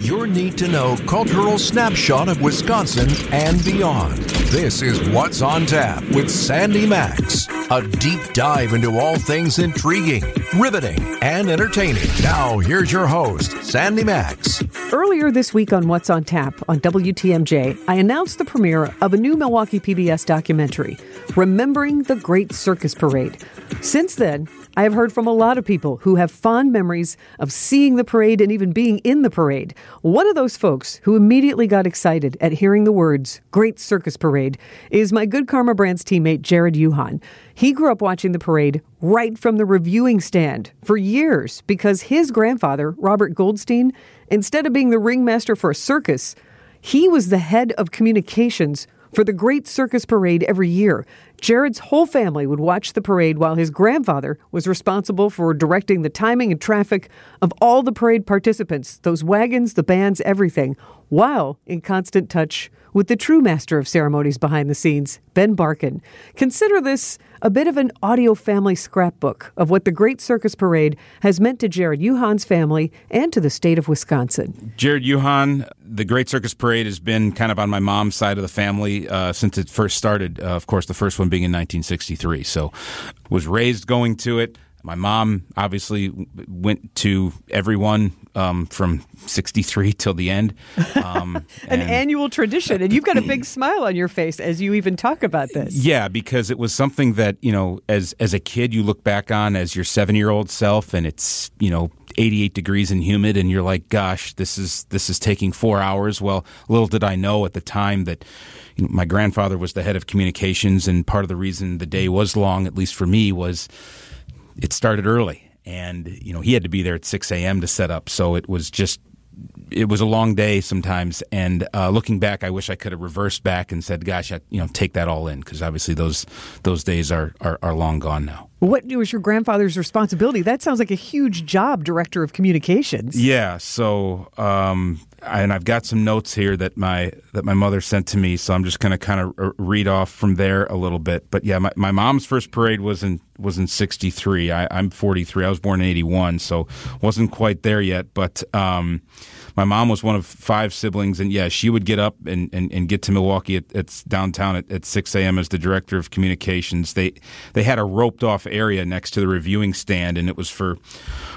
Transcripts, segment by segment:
your need to know cultural snapshot of Wisconsin and beyond. This is What's on Tap with Sandy Max, a deep dive into all things intriguing, riveting, and entertaining. Now, here's your host, Sandy Max. Earlier this week on What's on Tap on WTMJ, I announced the premiere of a new Milwaukee PBS documentary, Remembering the Great Circus Parade. Since then, I have heard from a lot of people who have fond memories of seeing the parade and even being in the parade. One of those folks who immediately got excited at hearing the words Great Circus Parade is my Good Karma Brands teammate Jared Uhan. He grew up watching the parade right from the reviewing stand for years because his grandfather, Robert Goldstein, instead of being the ringmaster for a circus, he was the head of communications for the Great Circus Parade every year. Jared's whole family would watch the parade while his grandfather was responsible for directing the timing and traffic of all the parade participants, those wagons, the bands, everything, while in constant touch with the true master of ceremonies behind the scenes, Ben Barkin. Consider this a bit of an audio family scrapbook of what the Great Circus Parade has meant to Jared Uhan's family and to the state of Wisconsin. Jared Yuhan, the Great Circus Parade has been kind of on my mom's side of the family uh, since it first started. Uh, of course, the first one being in 1963. So, was raised going to it. My mom obviously went to everyone um, from 63 till the end. Um, An annual tradition. And you've got a big smile on your face as you even talk about this. Yeah, because it was something that, you know, as, as a kid, you look back on as your seven year old self and it's, you know, 88 degrees and humid and you're like gosh this is this is taking 4 hours well little did I know at the time that you know, my grandfather was the head of communications and part of the reason the day was long at least for me was it started early. And you know he had to be there at 6 a.m. to set up. So it was just it was a long day sometimes. And uh, looking back i wish i could have reversed back and said gosh I, you know take that all in. Because obviously those those days are, are, are long gone now. What was your grandfather's responsibility? That sounds like a huge job director of communications. Yeah. So um, and I've got some notes here that my that my mother sent to me, so I'm just going to kind of read off from there a little bit. But yeah, my, my mom's first parade was in was in '63. I'm 43. I was born in '81, so wasn't quite there yet. But um, my mom was one of five siblings, and yeah, she would get up and, and, and get to Milwaukee at, at downtown at, at 6 a.m. as the director of communications. They they had a roped off area next to the reviewing stand, and it was for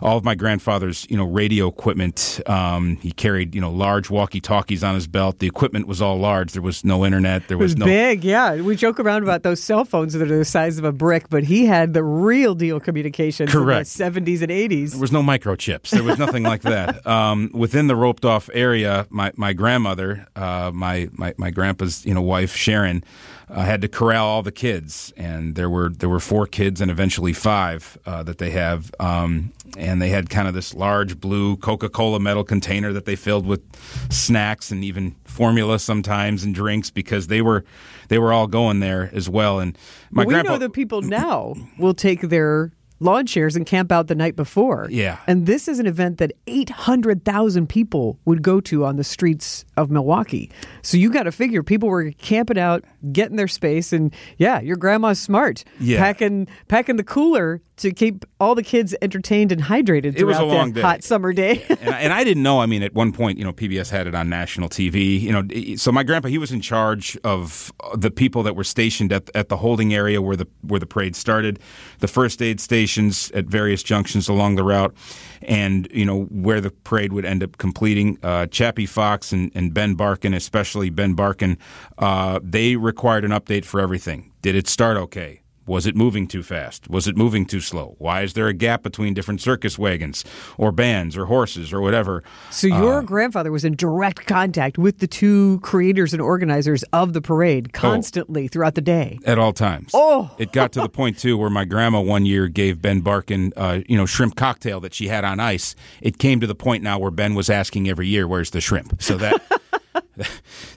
all of my grandfather's you know radio equipment. Um, he carried you know large walkie talkies on his belt. The equipment was all large. There was no internet. There was, was no big. Yeah, we joke around about those cell phones that are the size of a brick, but he had the real deal communications Correct. the 70s and 80s. There was no microchips. There was nothing like that. Um, within the roped off area, my, my grandmother, uh, my, my, my grandpa's you know wife Sharon, uh, had to corral all the kids, and there were there were four kids and eventually five uh, that they have, um, and they had kind of this large blue Coca Cola metal container that they filled with snacks and even formula sometimes and drinks because they were they were all going there as well. And my we grandpa, know that people now will take their lawn chairs and camp out the night before. Yeah. And this is an event that 800,000 people would go to on the streets of Milwaukee. So you got to figure people were camping out, getting their space and yeah, your grandma's smart. Yeah. Packing packing the cooler to keep all the kids entertained and hydrated It was a long day. hot summer day. and, I, and I didn't know. I mean, at one point, you know, PBS had it on national TV. You know, so my grandpa he was in charge of the people that were stationed at at the holding area where the where the parade started, the first aid stations at various junctions along the route, and you know where the parade would end up completing. Uh, Chappie Fox and, and Ben Barkin, especially Ben Barkin, uh, they required an update for everything. Did it start okay? Was it moving too fast? Was it moving too slow? Why is there a gap between different circus wagons or bands or horses or whatever? So your grandfather was in direct contact with the two creators and organizers of the parade constantly throughout the day. At all times. Oh. It got to the point too where my grandma one year gave Ben Barkin, uh, you know, shrimp cocktail that she had on ice. It came to the point now where Ben was asking every year, "Where's the shrimp?" So that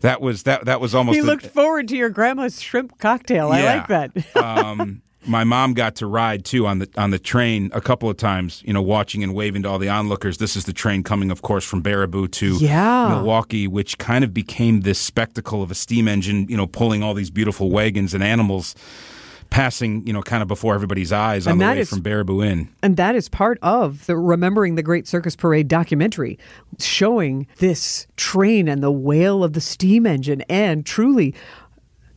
that was that that was almost. He a- looked forward to your grandma's shrimp cocktail. I like that. um, my mom got to ride too on the on the train a couple of times. You know, watching and waving to all the onlookers. This is the train coming, of course, from Baraboo to Yeah. Milwaukee, which kind of became this spectacle of a steam engine. You know, pulling all these beautiful wagons and animals passing, you know, kind of before everybody's eyes on the way is- from Baraboo Inn. And that is part of the Remembering the Great Circus Parade documentary, showing this train and the wail of the steam engine, and truly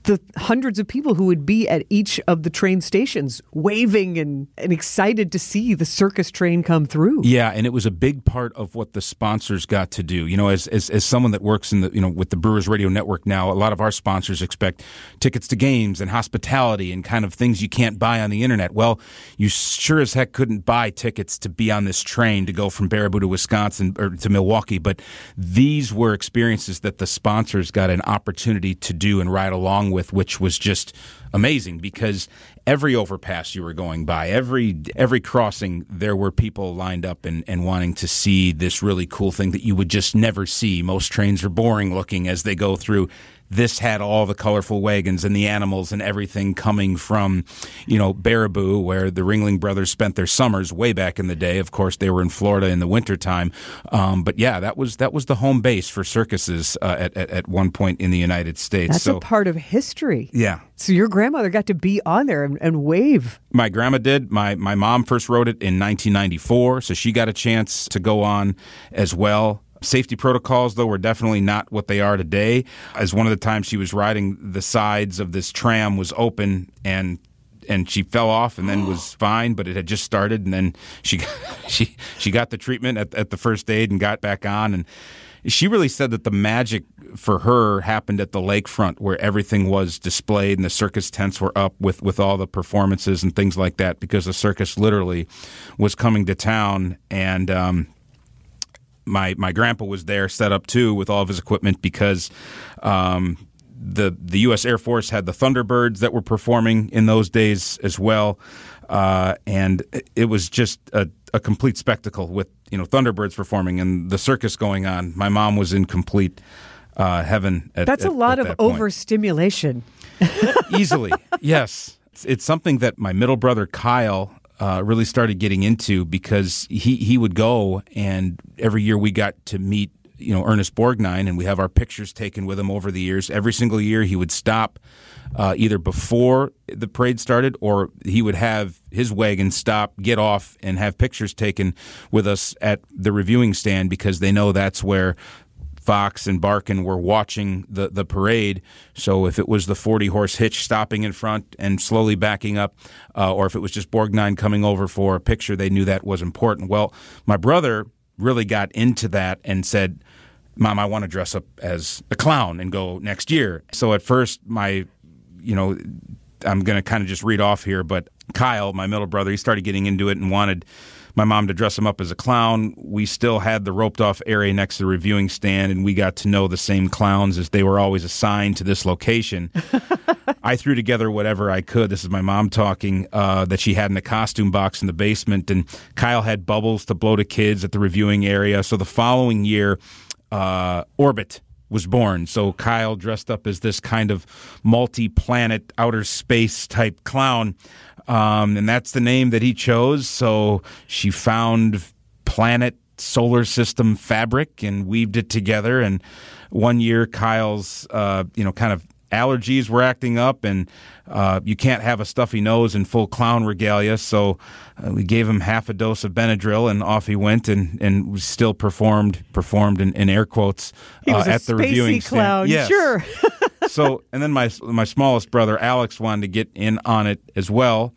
the hundreds of people who would be at each of the train stations waving and, and excited to see the circus train come through. Yeah, and it was a big part of what the sponsors got to do. You know, as, as as someone that works in the you know with the Brewers Radio Network now, a lot of our sponsors expect tickets to games and hospitality and kind of things you can't buy on the internet. Well, you sure as heck couldn't buy tickets to be on this train to go from Baraboo to Wisconsin or to Milwaukee, but these were experiences that the sponsors got an opportunity to do and ride along with, which was just amazing because every overpass you were going by, every every crossing, there were people lined up and, and wanting to see this really cool thing that you would just never see. Most trains are boring looking as they go through. This had all the colorful wagons and the animals and everything coming from, you know, Baraboo, where the Ringling Brothers spent their summers way back in the day. Of course, they were in Florida in the wintertime. Um, but yeah, that was that was the home base for circuses uh, at, at at one point in the United States. That's so a part of history. yeah, So your grandmother got to be on there and, and wave. my grandma did. My my mom first wrote it in 1994, so she got a chance to go on as well. Safety protocols, though, were definitely not what they are today. As one of the times she was riding, the sides of this tram was open and and she fell off and then was fine, but it had just started, and then she she she got the treatment at, at the first aid and got back on and. She really said that the magic for her happened at the lakefront where everything was displayed and the circus tents were up with, with all the performances and things like that because the circus literally was coming to town and um, my my grandpa was there set up too with all of his equipment because um, the the U.S. Air Force had the Thunderbirds that were performing in those days as well, uh, and it- was just a, a complete spectacle with you know Thunderbirds performing and the circus going on. My mom was in complete uh, heaven. At, That's a lot at of that overstimulation. Easily, yes. It's, it's something that my middle brother Kyle uh, really started getting into because he he would go and every year we got to meet you know Ernest Borgnine and we have our pictures taken with him over the years. Every single year he would stop uh, either before the parade started or he would have his wagon stop, get off, and have pictures taken with us at the reviewing stand because they know that's where Fox and Barkin were watching the, the parade. So if it was the 40 horse hitch stopping in front and slowly backing up, uh, or if it was just Borgnine coming over for a picture, they knew that was important. Well, my brother really got into that and said, Mom, I want to dress up as a clown and go next year. So at first, my, you know, I'm going to kind of just read off here, but Kyle, my middle brother, he started getting into it and wanted my mom to dress him up as a clown. We still had the roped off area next to the reviewing stand, and we got to know the same clowns as they were always assigned to this location. I threw together whatever I could. This is my mom talking uh, that she had in a costume box in the basement, and Kyle had bubbles to blow to kids at the reviewing area. So the following year, uh, Orbit was born. So Kyle dressed up as this kind of multi-planet outer space type clown, um, and that's the name that he chose. So she found planet solar system fabric and weaved it together. And one year, Kyle's uh, you know kind of allergies were acting up, and uh, you can't have a stuffy nose in full clown regalia. So uh, we gave him half a dose of Benadryl, and off he went, and and still performed performed in, in air quotes uh, at the reviewing stand. clown. Yes. Sure. so and then my my smallest brother Alex wanted to get in on it as well.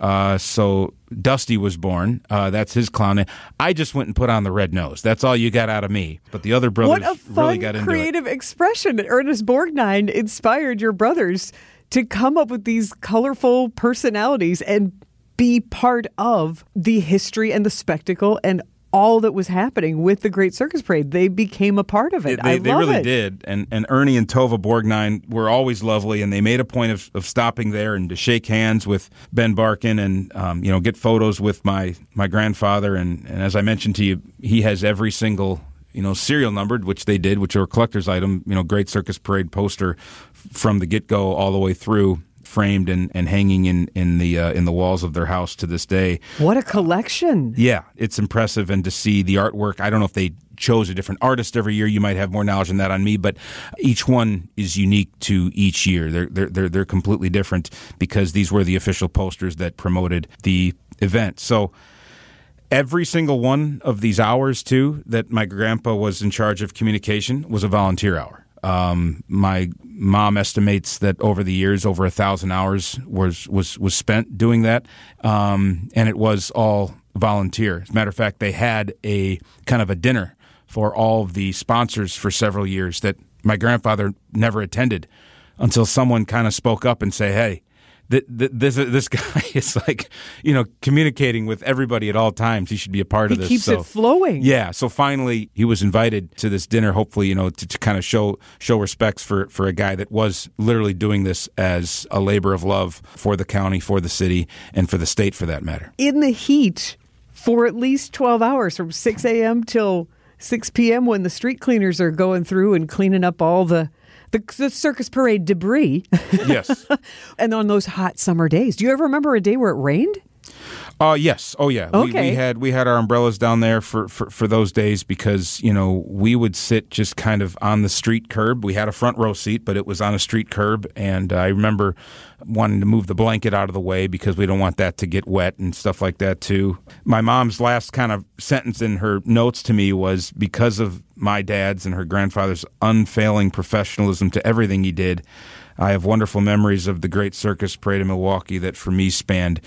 Uh, so Dusty was born. Uh, that's his clown. name. I just went and put on the red nose. That's all you got out of me. But the other brothers What a fun, really got into it. creative expression. Ernest Borgnine inspired your brothers to come up with these colorful personalities and be part of the history and the spectacle and all that was happening with the Great Circus Parade. They became a part of it. They, I they really it. did. And and Ernie and Tova Borgnine were always lovely, and they made a point of, of stopping there and to shake hands with Ben Barkin and um, you know get photos with my my grandfather. And, and as I mentioned to you, he has every single you know serial numbered, which they did, which are a collector's item. You know, Great Circus Parade poster from the get go all the way through. Framed and, and hanging in in the uh, in the walls of their house to this day. What a collection. Yeah, it's impressive, and to see the artwork. I don't know if they chose a different artist every year. You might have more knowledge than that on me, but each one is unique to each year. They're they're they're, they're completely different because these were the official posters that promoted the event. So every single one of these hours too that my grandpa was in charge of communication was a volunteer hour. Um, my mom estimates that over the years, over a thousand hours was was was spent doing that, um, and it was all volunteer. As a matter of fact, they had a kind of a dinner for all of the sponsors for several years that my grandfather never attended until someone kind of spoke up and say, "Hey, this this guy is like you know communicating with everybody at all times. He should be a part he of this. Keeps so, it flowing. Yeah. So finally, he was invited to this dinner. Hopefully, you know, to, to kind of show show respects for for a guy that was literally doing this as a labor of love for the county, for the city, and for the state, for that matter. In the heat for at least twelve hours, from six a.m. till six p.m. when the street cleaners are going through and cleaning up all the the, the circus parade debris. Yes. and on those hot summer days, do you ever remember a day where it rained? Uh, yes. Oh, yeah. Okay. We, we, had we had our umbrellas down there for, for, for those days because you know we would sit just kind of on the street curb. We had a front row seat, but it was on a street curb, and I remember wanting to move the blanket out of the way because we don't want that to get wet and stuff like that too. My mom's last kind of sentence in her notes to me was because of my dad's and her grandfather's unfailing professionalism to everything he did. I have wonderful memories of the Great Circus Parade in Milwaukee that for me spanned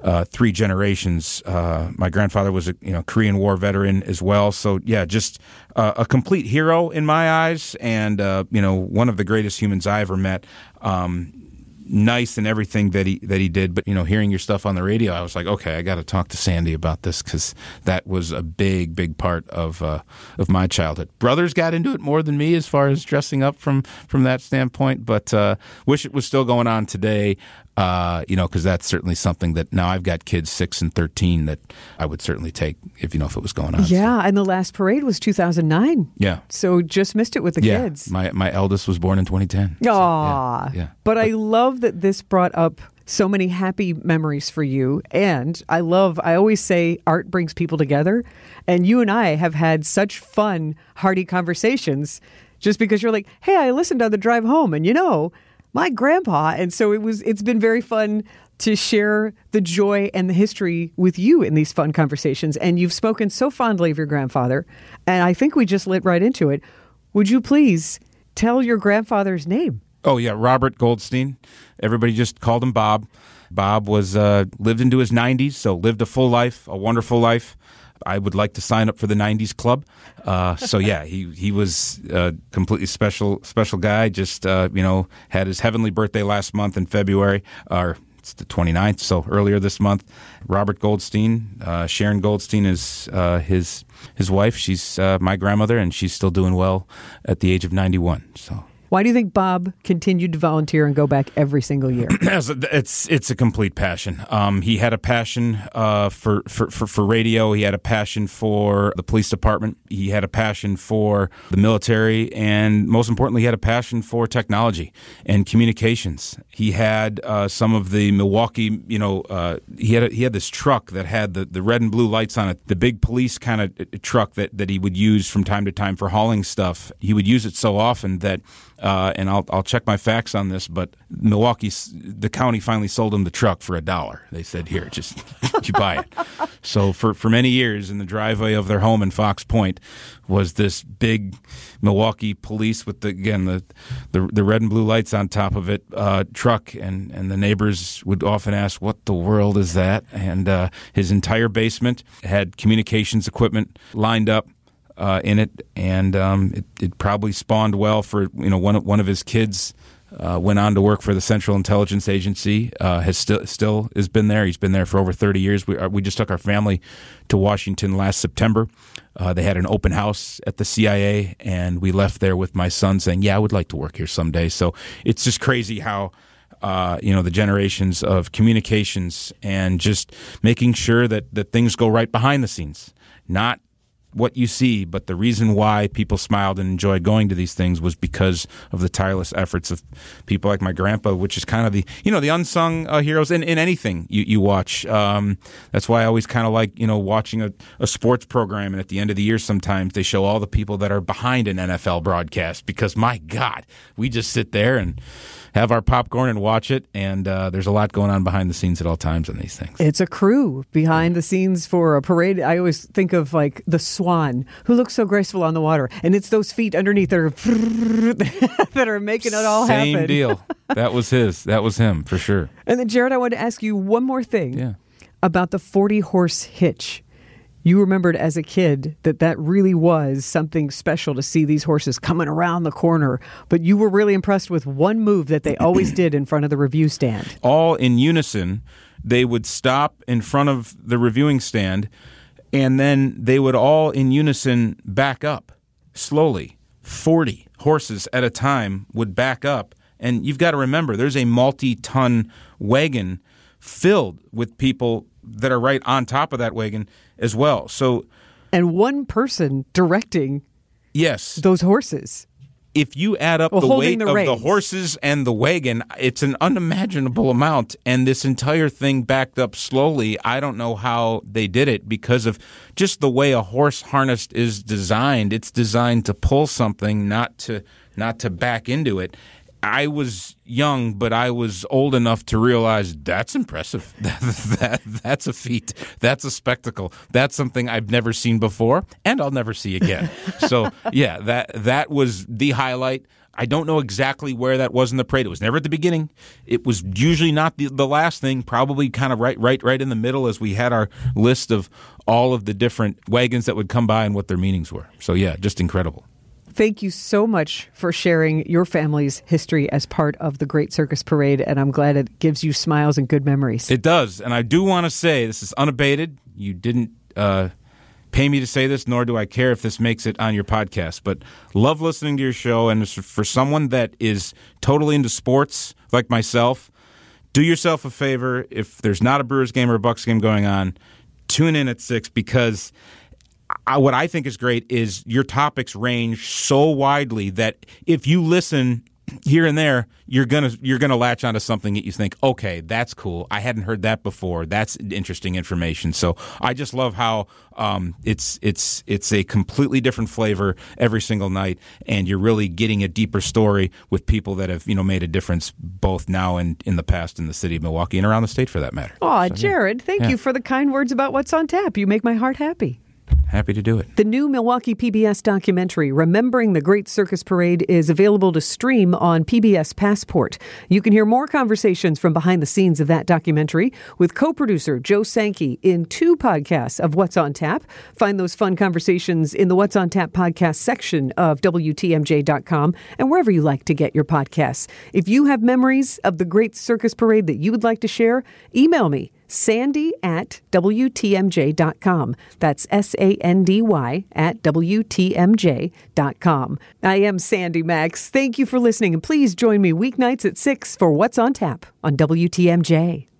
uh, three generations. Uh, my grandfather was a you know Korean War veteran as well, so yeah, just uh, a complete hero in my eyes, and uh, you know one of the greatest humans I ever met. Um, nice and everything that he that he did. But you know, hearing your stuff on the radio, I was like, okay, I got to talk to Sandy about this because that was a big, big part of uh, of my childhood. Brothers got into it more than me as far as dressing up from from that standpoint, but uh, wish it was still going on today. Uh, you know, because that's certainly something that now I've got kids six and thirteen that I would certainly take if you know if it was going on. Yeah, so. and the last parade was two thousand nine. Yeah, so just missed it with the yeah, kids. My my eldest was born in twenty ten. So, yeah, yeah. But I love that this brought up so many happy memories for you. And I love, I always say art brings people together. And you and I have had such fun, hearty conversations just because you're like, hey, I listened on the drive home. And you know, my grandpa. And so it was it's been very fun to share the joy and the history with you in these fun conversations. And you've spoken so fondly of your grandfather. And I think we just lit right into it. Would you please tell your grandfather's name? Oh yeah, Robert Goldstein. Everybody just called him Bob. Bob was uh, lived into his 90s, so lived a full life, a wonderful life. I would like to sign up for the '90s club. Uh, so yeah, he he was a completely special special guy. Just uh, you know, had his heavenly birthday last month in February, or it's the 29th, so earlier this month. Robert Goldstein, uh, Sharon Goldstein is uh, his his wife. She's uh, my grandmother, and she's still doing well at the age of 91. So. Why do you think Bob continued to volunteer and go back every single year? it's it's a complete passion. Um, he had a passion uh, for, for, for, for radio. He had a passion for the police department. He had a passion for the military, and most importantly, he had a passion for technology and communications. He had uh, some of the Milwaukee, you know, uh, he had a, he had this truck that had the, the red and blue lights on it, the big police kind of uh, truck that, that he would use from time to time for hauling stuff. He would use it so often that uh, and I'll, I'll check my facts on this, but Milwaukee, the county finally sold him the truck for a dollar. They said, "Here, just you buy it." So for for many years, in the driveway of their home in Fox Point, was this big Milwaukee police with the again the the, the red and blue lights on top of it uh, truck, and and the neighbors would often ask, "What the world is that?" And uh, his entire basement had communications equipment lined up uh, in it, and um, it, it, probably spawned well for you know one one of his kids. Uh, went on to work for the Central Intelligence Agency. Uh, has still still has been there. He's been there for over thirty years. We uh, we just took our family to Washington last September. Uh, they had an open house at the CIA, and we left there with my son saying, "Yeah, I would like to work here someday." So it's just crazy how. Uh, you know the generations of communications and just making sure that, that things go right behind the scenes, not what you see, but the reason why people smiled and enjoyed going to these things was because of the tireless efforts of people like my grandpa, which is kind of the you know the unsung uh, heroes in, in anything you, you watch. Um, that's why I always kind of like you know watching a, a sports program, and at the end of the year, sometimes they show all the people that are behind an NFL broadcast because my God, we just sit there and have our popcorn and watch it. And uh, there's a lot going on behind the scenes at all times on these things. It's a crew behind the scenes for a parade. I always think of like the swan who looks so graceful on the water, and it's those feet underneath that are that are making it all Same happen. Same deal. That was his. That was him for sure. And then, Jared, I want to ask you one more thing Yeah. about the 40 horse hitch. You remembered as a kid that that really was something special to see these horses coming around the corner, but you were really impressed with one move that they always did in front of the review stand. all in unison. They would stop in front of the reviewing stand, and then they would all in unison back up slowly. 40 horses at a time would back up. And you've got to remember, there's a multi ton wagon filled with people that are right on top of that wagon as well. So, And one person directing yes, those horses. if you add up Well, the weight the of the horses and the wagon, it's an unimaginable amount. And this entire thing backed up slowly. I don't know how they did it because of just the way a horse harness is designed. It's designed to pull something, not to not to back into it. I was young, but I was old enough to realize that's impressive. That, that, that's a feat. That's a spectacle. That's something I've never seen before, and I'll never see again. so, yeah, that that was the highlight. I don't know exactly where that was in the parade. It was never at the beginning. It was usually not the, the last thing. Probably kind of right, right, right in the middle as we had our list of all of the different wagons that would come by and what their meanings were. So, yeah, just incredible. Thank you so much for sharing your family's history as part of the Great Circus Parade, and I'm glad it gives you smiles and good memories. It does, and I do want to say this is unabated. You didn't uh, pay me to say this, nor do I care if this makes it on your podcast. But love listening to your show, and for someone that is totally into sports like myself, do yourself a favor. If there's not a Brewers game or a Bucks game going on, tune in at six because. I, what I think is great is your topics range so widely that if you listen here and there, you're gonna you're gonna latch onto something that you think, okay, that's cool. I hadn't heard that before. That's interesting information. So I just love how um, it's it's it's a completely different flavor every single night, and you're really getting a deeper story with people that have you know made a difference both now and in the past in the city of Milwaukee and around the state for that matter. Aw, Jared, thank Yeah. you for the kind words about what's on tap. You make my heart happy. Happy to do it. The new Milwaukee PBS documentary, Remembering the Great Circus Parade, is available to stream on PBS Passport. You can hear more conversations from behind the scenes of that documentary with co producer Joe Sankey in two podcasts of What's on Tap. Find those fun conversations in the What's on Tap podcast section of WTMJ.com and wherever you like to get your podcasts. If you have memories of the Great Circus Parade that you would like to share, email me sandy at WTMJ.com. That's S A N D Y at WTMJ.com. I am Sandy Max. Thank you for listening, and please join me weeknights at 6 for What's on Tap on WTMJ.